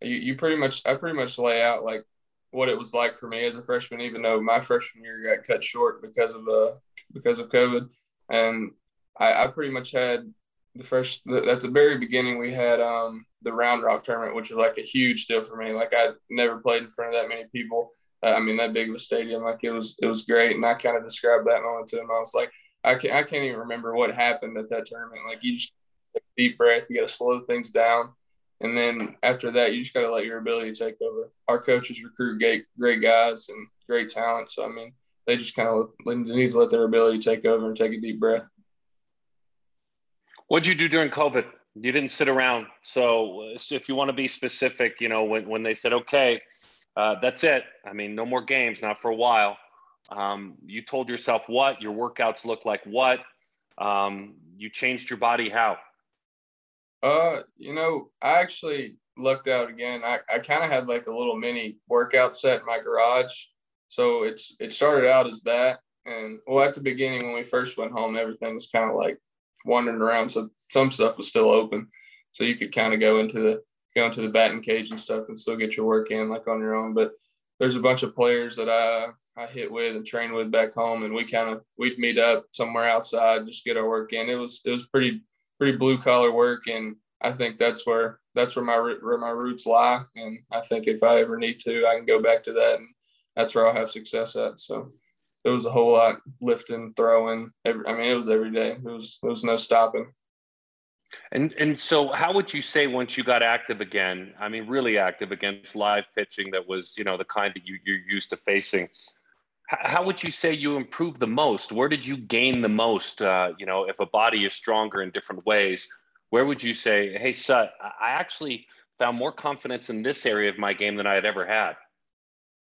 you, you pretty much I pretty much lay out like what it was like for me as a freshman, even though my freshman year got cut short because of uh because of COVID, and I, I pretty much had the first at the very beginning we had um the Round Rock tournament, which was like a huge deal for me. Like I never played in front of that many people. Uh, I mean, that big of a stadium. Like it was, it was great. And I kind of described that moment to him. I was like, I can't, I can't even remember what happened at that tournament. Like you just take a deep breath, you got to slow things down. And then after that, you just got to let your ability take over. Our coaches recruit great, great guys and great talent. So, I mean, they just kind of need to let their ability take over and take a deep breath. What'd you do during COVID? You didn't sit around. So if you want to be specific, you know, when, when they said, okay, uh, that's it. I mean, no more games, not for a while. Um, you told yourself what your workouts look like, what um, you changed your body, how? Uh, you know, I actually looked out again. I, I kind of had like a little mini workout set in my garage. So it's, it started out as that. And well, at the beginning, when we first went home, everything was kind of like wandering around. So some stuff was still open. So you could kind of go into the go into the batting cage and stuff and still get your work in like on your own. But there's a bunch of players that I I hit with and train with back home, and we kind of we'd meet up somewhere outside just get our work in. It was it was pretty pretty blue collar work, and I think that's where that's where my where my roots lie. And I think if I ever need to, I can go back to that, and that's where I'll have success at. So it was a whole lot lifting, throwing. Every, I mean, it was every day. It was it was no stopping. And and so, how would you say once you got active again? I mean, really active against live pitching that was you know the kind that you you're used to facing. How would you say you improved the most? Where did you gain the most? Uh, you know, if a body is stronger in different ways, where would you say, "Hey, Sut, I actually found more confidence in this area of my game than I had ever had"?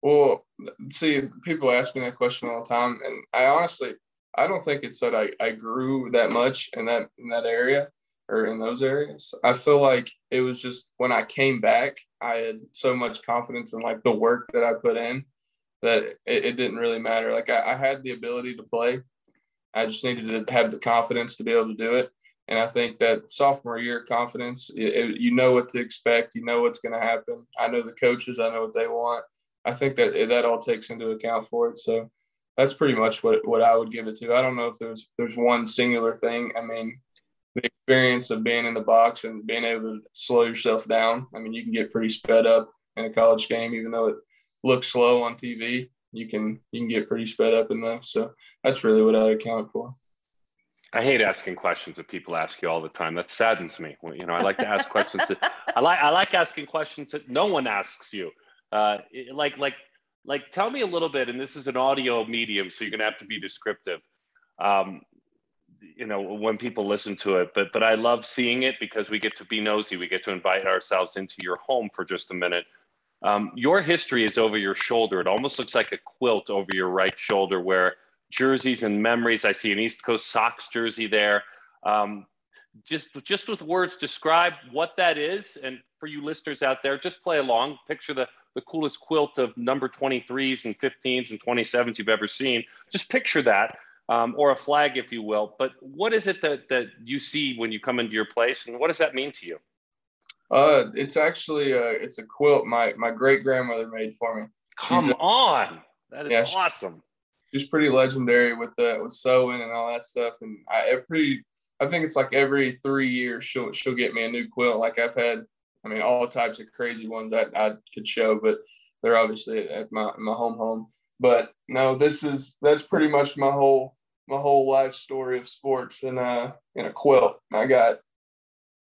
Well, see, people ask me that question all the time, and I honestly, I don't think it's that I, I grew that much in that in that area or in those areas. I feel like it was just when I came back, I had so much confidence in like the work that I put in that it, it didn't really matter. Like I, I, had the ability to play. I just needed to have the confidence to be able to do it. And I think that sophomore year confidence, it, it, you know what to expect. You know what's going to happen. I know the coaches. I know what they want. I think that that all takes into account for it. So that's pretty much what, what I would give it to. I don't know if there's there's one singular thing. I mean, the experience of being in the box and being able to slow yourself down. I mean, you can get pretty sped up in a college game, even though it looks slow on TV. You can you can get pretty sped up in that. So that's really what I account for. I hate asking questions that people ask you all the time. That saddens me. You know, I like to ask questions that I like. I like asking questions that no one asks you. Uh, like like like tell me a little bit and this is an audio medium so you're going to have to be descriptive um, you know when people listen to it but but i love seeing it because we get to be nosy we get to invite ourselves into your home for just a minute Um, your history is over your shoulder. It almost looks like a quilt over your right shoulder, where jerseys and memories. I see an East Coast Sox jersey there. Um, just just with words, describe what that is, and for you listeners out there, just play along. Picture the the coolest quilt of number 23s and 15s and 27s you've ever seen. Just picture that, um, or a flag, if you will. But what is it that that you see when you come into your place, and what does that mean to you? Uh, it's actually a, it's a quilt my my great grandmother made for me. Come a, on, that is yeah, awesome. She's pretty legendary with the with sewing and all that stuff, and I pretty. I think it's like every three years she'll she'll get me a new quilt. Like I've had, I mean, all types of crazy ones that I could show, but they're obviously at my my home home. But no, this is that's pretty much my whole my whole life story of sports in a in a quilt. I got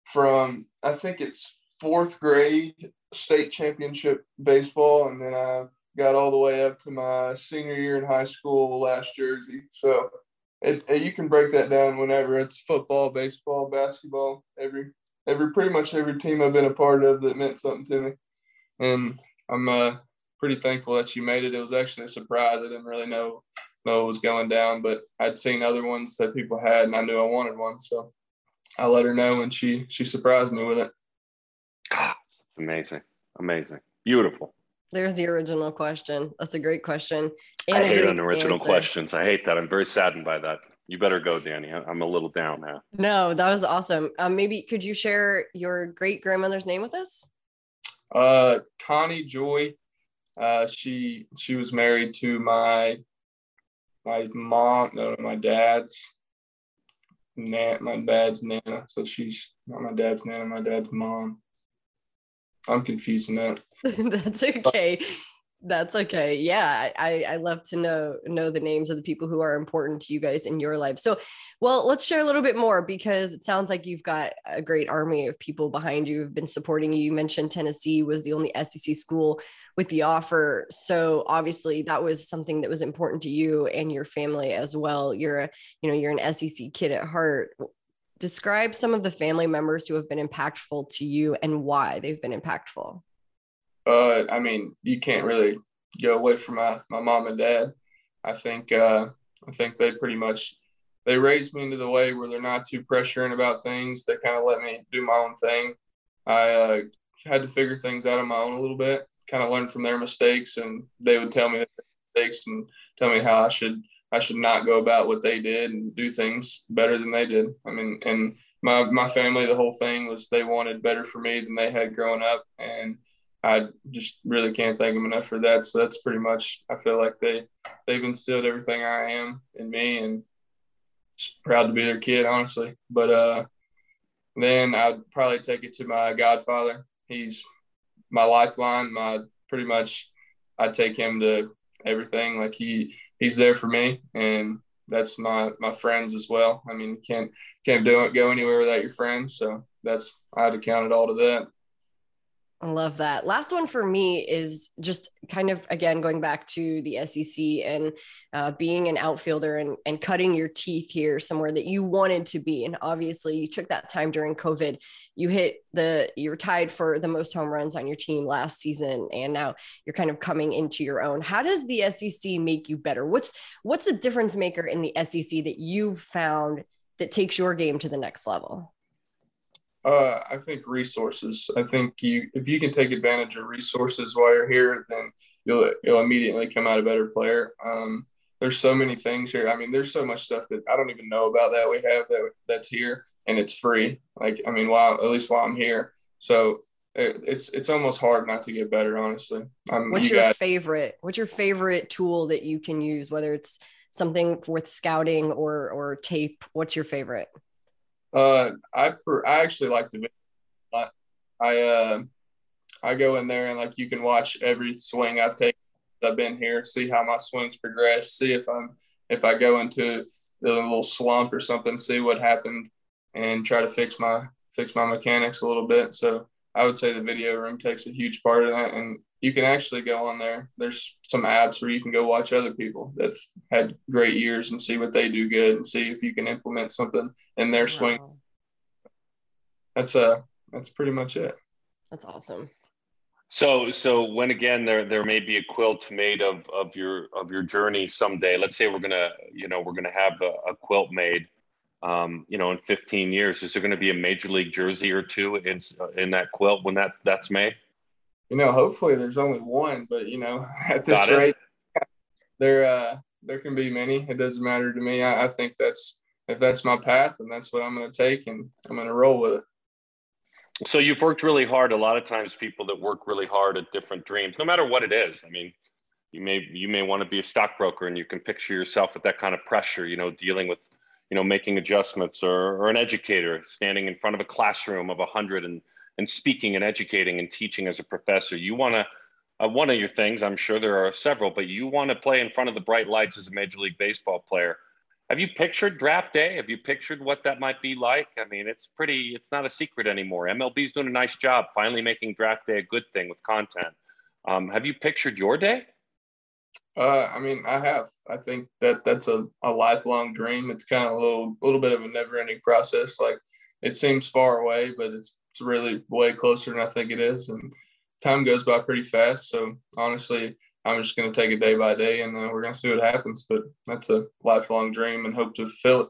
from I think it's fourth grade state championship baseball, and then I got all the way up to my senior year in high school last jersey. So it, it, you can break that down whenever it's football, baseball, basketball, every every pretty much every team I've been a part of that meant something to me, and I'm uh, pretty thankful that she made it. It was actually a surprise. I didn't really know know what was going down, but I'd seen other ones that people had, and I knew I wanted one. So I let her know, and she she surprised me with it. God, amazing, amazing, beautiful. There's the original question. That's a great question. And I hate unoriginal answer. questions. I hate that. I'm very saddened by that. You better go, Dani. I'm a little down now. No, that was awesome. Um, maybe could you share your great grandmother's name with us? Uh, Connie Joy. Uh, she she was married to my my mom, no, my dad's Nan, my dad's nana. So she's not my dad's nana, my dad's mom. I'm confusing that. That's okay. That's okay. Yeah, I I love to know know the names of the people who are important to you guys in your life. So, well, let's share a little bit more because it sounds like you've got a great army of people behind you who've been supporting you. You mentioned Tennessee was the only SEC school with the offer, so obviously that was something that was important to you and your family as well. You're a you know you're an SEC kid at heart. Describe some of the family members who have been impactful to you and why they've been impactful. Uh, I mean, you can't really go away from my, my mom and dad. I think uh, I think they pretty much they raised me into the way where they're not too pressuring about things. They kind of let me do my own thing. I uh, had to figure things out on my own a little bit, kind of learn from their mistakes, and they would tell me mistakes and tell me how I should I should not go about what they did and do things better than they did. I mean, and my my family, the whole thing was they wanted better for me than they had growing up, and I just really can't thank them enough for that. So that's pretty much I feel like they they've instilled everything I am in me and just proud to be their kid, honestly. But uh then I'd probably take it to my godfather. He's my lifeline, my pretty much I take him to everything. Like he he's there for me and that's my my friends as well. I mean, you can't can't do it go anywhere without your friends. So that's I had to count it all to that. I love that. Last one for me is just kind of again going back to the SEC and uh, being an outfielder and, and cutting your teeth here somewhere that you wanted to be. And obviously, you took that time during COVID. You hit the you were tied for the most home runs on your team last season, and now you're kind of coming into your own. How does the SEC make you better? What's what's the difference maker in the SEC that you've found that takes your game to the next level? Uh, I think resources. I think you if you can take advantage of resources while you're here, then you'll you'll immediately come out a better player. Um, there's so many things here. I mean, there's so much stuff that I don't even know about that we have that that's here and it's free. Like I mean, while at least while I'm here, so it, it's it's almost hard not to get better. Honestly, um, what's you your guys, favorite? What's your favorite tool that you can use? Whether it's something with scouting or or tape. What's your favorite? Uh, I per, I actually like the video. I uh, I go in there and like you can watch every swing I've taken. I've been here, see how my swings progress, see if I'm if I go into a little slump or something, see what happened, and try to fix my fix my mechanics a little bit. So I would say the video room takes a huge part of that, and you can actually go on there. There's some apps where you can go watch other people that's had great years and see what they do good and see if you can implement something in their wow. swing. That's uh that's pretty much it. That's awesome. So, so when again there there may be a quilt made of of your of your journey someday. Let's say we're gonna you know we're gonna have a, a quilt made, um, you know, in 15 years. Is there going to be a major league jersey or two in in that quilt when that that's made? You know, hopefully there's only one, but you know, at this rate, there uh there can be many. It doesn't matter to me. I, I think that's if that's my path, and that's what I'm going to take, and I'm going to roll with it. So you've worked really hard. A lot of times, people that work really hard at different dreams, no matter what it is. I mean, you may you may want to be a stockbroker, and you can picture yourself with that kind of pressure. You know, dealing with, you know, making adjustments, or or an educator standing in front of a classroom of a hundred and and speaking and educating and teaching as a professor. You want to. Uh, one of your things, I'm sure there are several, but you want to play in front of the bright lights as a major league baseball player have you pictured draft day? Have you pictured what that might be like? I mean, it's pretty, it's not a secret anymore. MLB's doing a nice job finally making draft day a good thing with content. Um, have you pictured your day? Uh, I mean, I have. I think that that's a, a lifelong dream. It's kind of a little, little bit of a never ending process. Like it seems far away, but it's, it's really way closer than I think it is. And time goes by pretty fast. So honestly, I'm just going to take it day by day, and uh, we're going to see what happens. But that's a lifelong dream, and hope to fulfill it.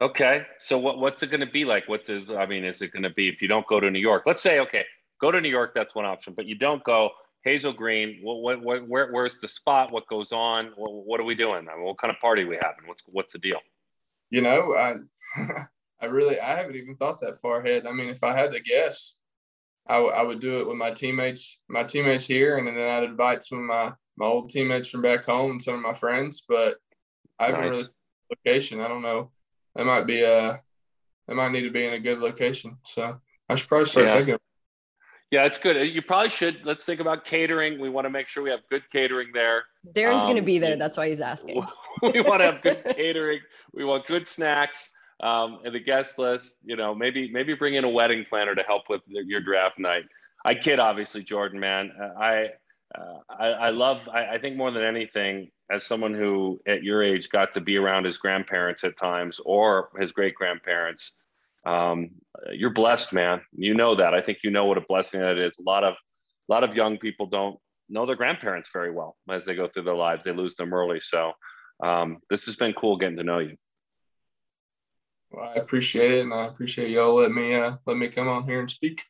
Okay, so what what's it going to be like? What's it, I mean, is it going to be if you don't go to New York? Let's say, okay, go to New York. That's one option, but you don't go. Hazel Green, what, what, what where, where's the spot? What goes on? What, what are we doing? I mean, what kind of party we having? What's what's the deal? You know, I I really I haven't even thought that far ahead. I mean, if I had to guess, I, w- I would do it with my teammates, my teammates here, and then I'd invite some of my, my old teammates from back home and some of my friends. But I haven't nice. really location. I don't know. That might be a, that might need to be in a good location. So I should probably start yeah. thinking. Yeah, it's good. You probably should. Let's think about catering. We want to make sure we have good catering there. Darren's um, going to be there. That's why he's asking. we want to have good catering. We want good snacks um, and the guest list. You know, maybe maybe bring in a wedding planner to help with your draft night. I kid, obviously, Jordan. Man, I uh, I, I, love. I, I, think more than anything, as someone who at your age got to be around his grandparents at times or his great grandparents. Um, you're blessed, man. You know that. I think you know what a blessing that is. A lot of a lot of young people don't know their grandparents very well as they go through their lives. They lose them early. So um, this has been cool getting to know you. Well, I appreciate it, and I appreciate y'all let me uh, let me come on here and speak.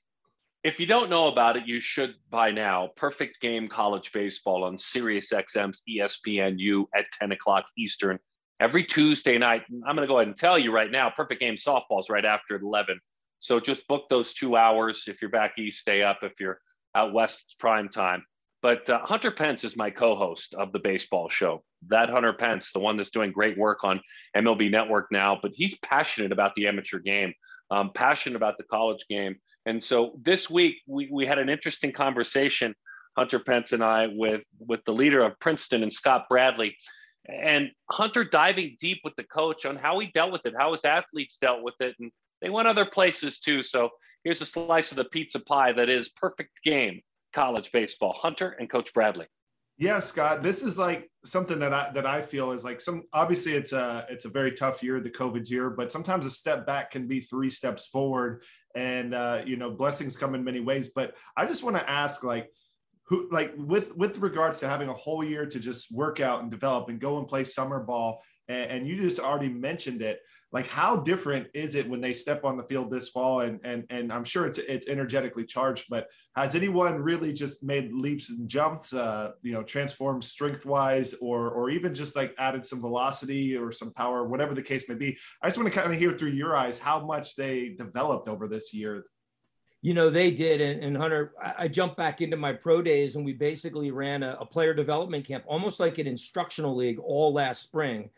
If you don't know about it, you should by now. Perfect Game College Baseball on Sirius XM's ESPNU at 10 o'clock Eastern every Tuesday night. I'm going to go ahead and tell you right now, Perfect Game Softball's right after 11. So just book those two hours. If you're back east, stay up. If you're out west, it's prime time. But uh, Hunter Pence is my co-host of the baseball show. That Hunter Pence, the one that's doing great work on MLB Network now, but he's passionate about the amateur game, um, passionate about the college game. And so this week we, we had an interesting conversation, Hunter Pence and I, with with the leader of Princeton and Scott Bradley, and Hunter diving deep with the coach on how he dealt with it, how his athletes dealt with it, and they went other places too. So here's a slice of the pizza pie that is perfect game college baseball. Hunter and Coach Bradley. Yeah, Scott, this is like something that I that I feel is like some obviously it's a it's a very tough year, the COVID year, but sometimes a step back can be three steps forward, and uh, you know blessings come in many ways. But I just want to ask, like, who like with with regards to having a whole year to just work out and develop and go and play summer ball, and, and you just already mentioned it like how different is it when they step on the field this fall and and and i'm sure it's it's energetically charged but has anyone really just made leaps and jumps uh you know transformed strength wise or or even just like added some velocity or some power whatever the case may be? I just want to kind of hear through your eyes how much they developed over this year. You know they did and, and hunter I, I, jumped back into my pro days and we basically ran a, a player development camp almost like an instructional league all last spring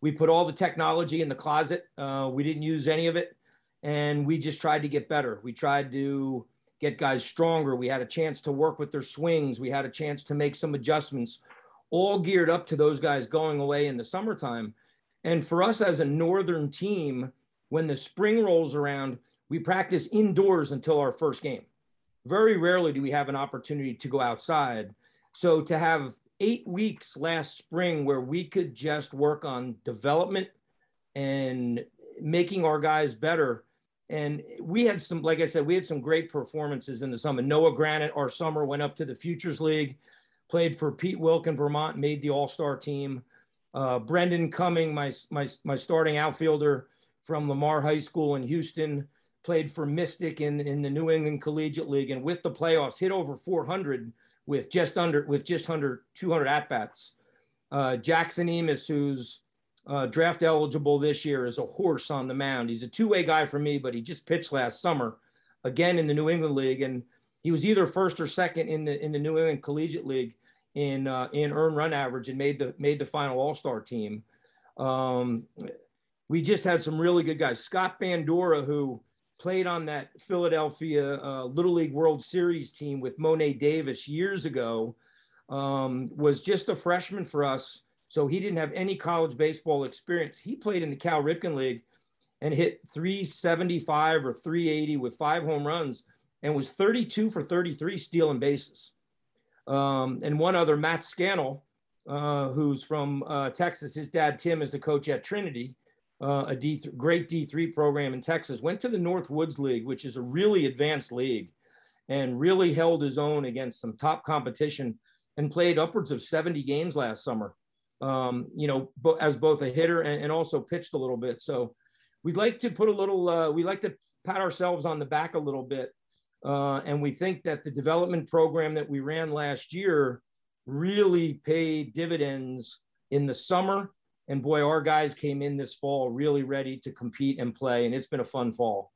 we put all the technology in the closet. Uh, we didn't use any of it. And we just tried to get better. We tried to get guys stronger. We had a chance to work with their swings. We had a chance to make some adjustments, all geared up to those guys going away in the summertime. And for us as a northern team, when the spring rolls around, we practice indoors until our first game. Very rarely do we have an opportunity to go outside. So to have eight weeks last spring where we could just work on development and making our guys better. And we had some, like I said, we had some great performances in the summer. Noah Granite, our summer, went up to the Futures League, played for Pete Wilk in Vermont, made the All Star team. Uh, Brendan Cumming, my, my, my starting outfielder from Lamar High School in Houston, played for Mystic in, in the New England Collegiate League, and with the playoffs, hit over 400 with just under with just under 200 at bats. Uh, Jackson Emis, who's uh, draft eligible this year, is a horse on the mound. He's a two way guy for me, but he just pitched last summer, again in the New England League, and he was either first or second in the in the New England Collegiate League in uh, in earned run average and made the made the final All Star team. Um, we just had some really good guys. Scott Bandura, who played on that Philadelphia uh, Little League World Series team with Mo'ne Davis years ago, um, was just a freshman for us so he didn't have any college baseball experience. He played in the Cal Ripken League and hit 375 or 380 with five home runs and was 32 for 33 stealing bases. Um, and one other, Matt Scannell, uh, who's from uh, Texas. His dad, Tim, is the coach at Trinity, uh, a D great D3 program in Texas. Went to the Northwoods League, which is a really advanced league, and really held his own against some top competition and played upwards of 70 games last summer um, you know, bo- as both a hitter and, and, also pitched a little bit. So we'd like to put a little, uh, we like to pat ourselves on the back a little bit. Uh, and we think that the development program that we ran last year really paid dividends in the summer. And boy, our guys came in this fall really ready to compete and play. And it's been a fun fall.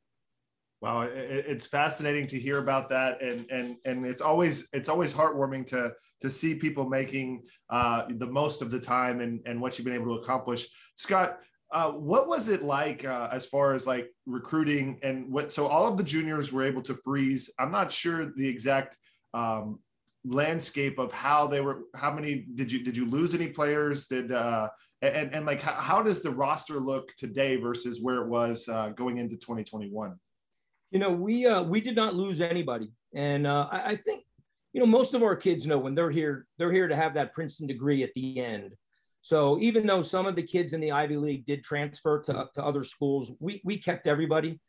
Wow, it's fascinating to hear about that, and and and it's always it's always heartwarming to to see people making uh, the most of the time and and what you've been able to accomplish. Scott, uh, what was it like uh, as far as like recruiting and what? So all of the juniors were able to freeze. I'm not sure the exact um, landscape of how they were. How many did you did you lose any players? Did uh, and and like how, how does the roster look today versus where it was uh, going into 2021? you know, we uh, we did not lose anybody, and uh, I, I think you know most of our kids know when they're here, they're here to have that Princeton degree at the end. So even though some of the kids in the Ivy League did transfer to, to other schools, we we kept everybody.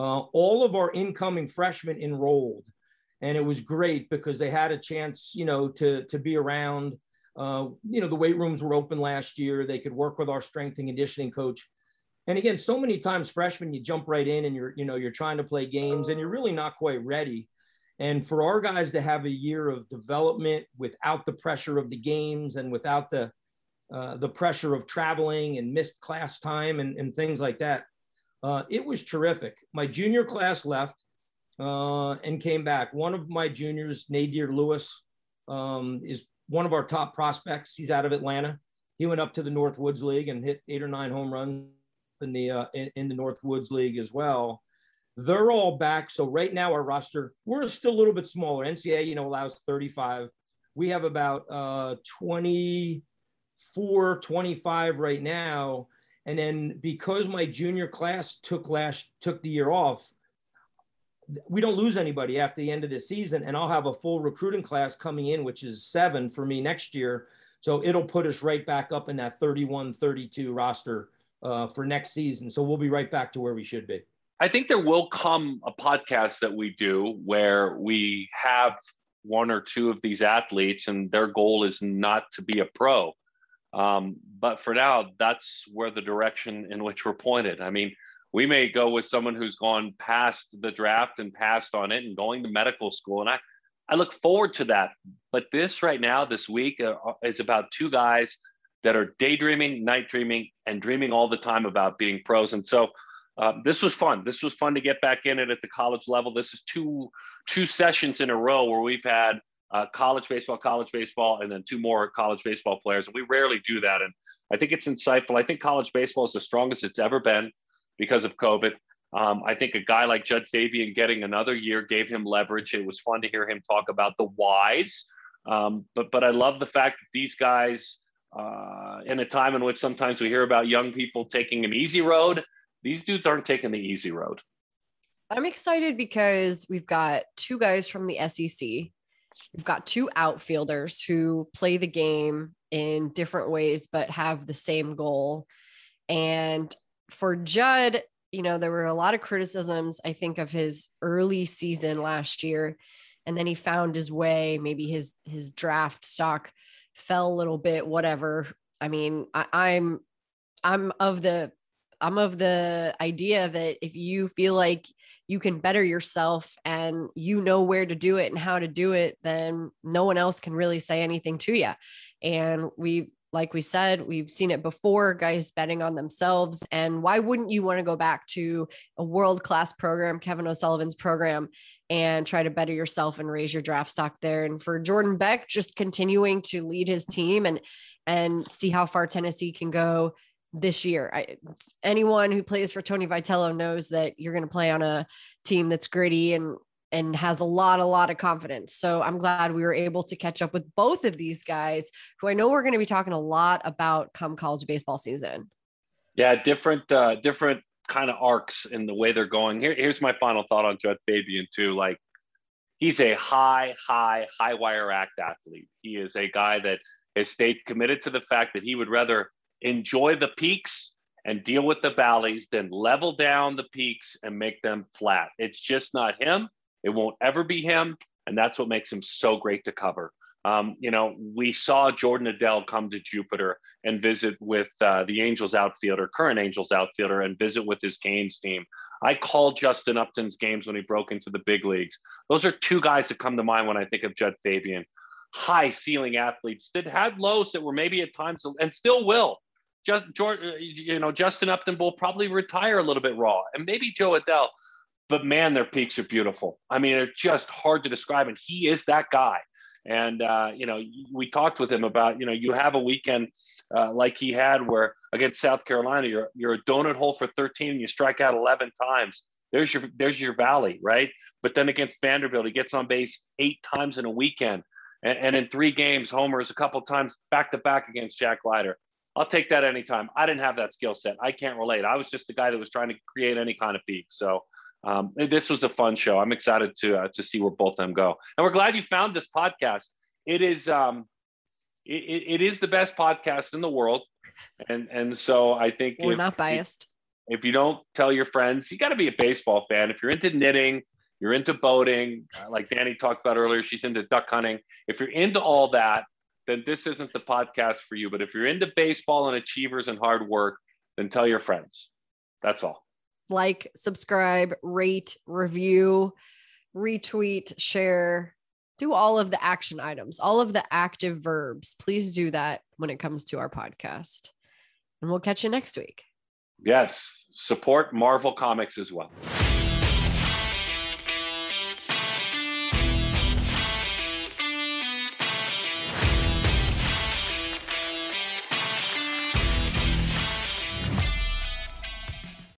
Uh, all of our incoming freshmen enrolled, and it was great because they had a chance, you know, to to be around. Uh, you know, the weight rooms were open last year. They could work with our strength and conditioning coach and again, so many times freshmen, you jump right in and you're, you know, you're trying to play games and you're really not quite ready. And for our guys to have a year of development without the pressure of the games and without the uh, the pressure of traveling and missed class time and, and things like that, uh, it was terrific. My junior class left uh, and came back. One of my juniors, Nadir Lewis, um, is one of our top prospects. He's out of Atlanta. He went up to the Northwoods League and hit eight or nine home runs in the uh, in, in the Northwoods League as well. They're all back. So right now our roster, we're still a little bit smaller. NCAA, you know, allows 35. We have about uh, 24, 25 right now. And then because my junior class took last took the year off, we don't lose anybody after the end of the season. And I'll have a full recruiting class coming in, which is seven for me next year. So it'll put us right back up in that 31, 32 roster uh, for next season. So we'll be right back to where we should be. I think there will come a podcast that we do where we have one or two of these athletes, and their goal is not to be a pro. Um, but for now, that's where the direction in which we're pointed. I mean, we may go with someone who's gone past the draft and passed on it and going to medical school. And I, I look forward to that. But this right now, this week, uh, is about two guys that are daydreaming, night dreaming, and dreaming all the time about being pros. And so uh, this was fun. This was fun to get back in it at the college level. This is two two sessions in a row where we've had uh, college baseball, college baseball, and then two more college baseball players. And we rarely do that. And I think it's insightful. I think college baseball is the strongest it's ever been because of COVID. Um, I think a guy like Jud Fabian getting another year gave him leverage. It was fun to hear him talk about the whys. Um, but but I love the fact that these guys uh, in a time in which sometimes we hear about young people taking an easy road. These dudes aren't taking the easy road. I'm excited because we've got two guys from the SEC. We've got two outfielders who play the game in different ways, but have the same goal. And for Jud, you know, there were a lot of criticisms, I think, of his early season last year. And then he found his way. Maybe his his draft stock fell a little bit, whatever. I mean, I, I'm I'm of the I'm of the idea that if you feel like you can better yourself and you know where to do it and how to do it, then no one else can really say anything to you. And we, like we said, we've seen it before, guys betting on themselves. And why wouldn't you want to go back to a world class program, Kevin O'Sullivan's program, and try to better yourself and raise your draft stock there? And for Jordan Beck, just continuing to lead his team and and see how far Tennessee can go this year. I, anyone who plays for Tony Vitello knows that you're going to play on a team that's gritty and and has a lot a lot of confidence. So I'm glad we were able to catch up with both of these guys who I know we're going to be talking a lot about come college baseball season. Yeah, different uh different kind of arcs in the way they're going. Here, here's my final thought on Jud Fabian too. Like he's a high, high, high wire act athlete. He is a guy that has stayed committed to the fact that he would rather enjoy the peaks and deal with the valleys than level down the peaks and make them flat. It's just not him. It won't ever be him. And that's what makes him so great to cover. Um, you know, we saw Jordan Adell come to Jupiter and visit with uh, the Angels outfielder, current Angels outfielder, and visit with his Canes team. I called Justin Upton's games when he broke into the big leagues. Those are two guys that come to mind when I think of Jud Fabian. High ceiling athletes that had lows that were maybe at times and still will just Jordan, you know, Justin Upton will probably retire a little bit raw, and maybe Jo Adell. But man, their peaks are beautiful. I mean, they're just hard to describe, and he is that guy. And uh, you know, we talked with him about you know you have a weekend uh, like he had where against South Carolina, you're you're a donut hole for 13 and you strike out 11 times. There's your there's your valley, right? But then against Vanderbilt, he gets on base eight times in a weekend, and, and in three games, homers a couple times back to back against Jack Leiter. I'll take that anytime. I didn't have that skill set. I can't relate. I was just the guy that was trying to create any kind of peak. So um, this was a fun show. I'm excited to uh, to see where both of them go, and we're glad you found this podcast. It is um, it, it is the best podcast in the world, and and so I think we're if, not biased. If, if you don't tell your friends, you got to be a baseball fan. If you're into knitting, you're into boating, uh, like Dani talked about earlier. She's into duck hunting. If you're into all that, then this isn't the podcast for you. But if you're into baseball and achievers and hard work, then tell your friends. That's all. Like, subscribe, rate, review, retweet, share, do all of the action items, all of the active verbs. Please do that when it comes to our podcast. And we'll catch you next week. Yes. Support Marvel Comics as well.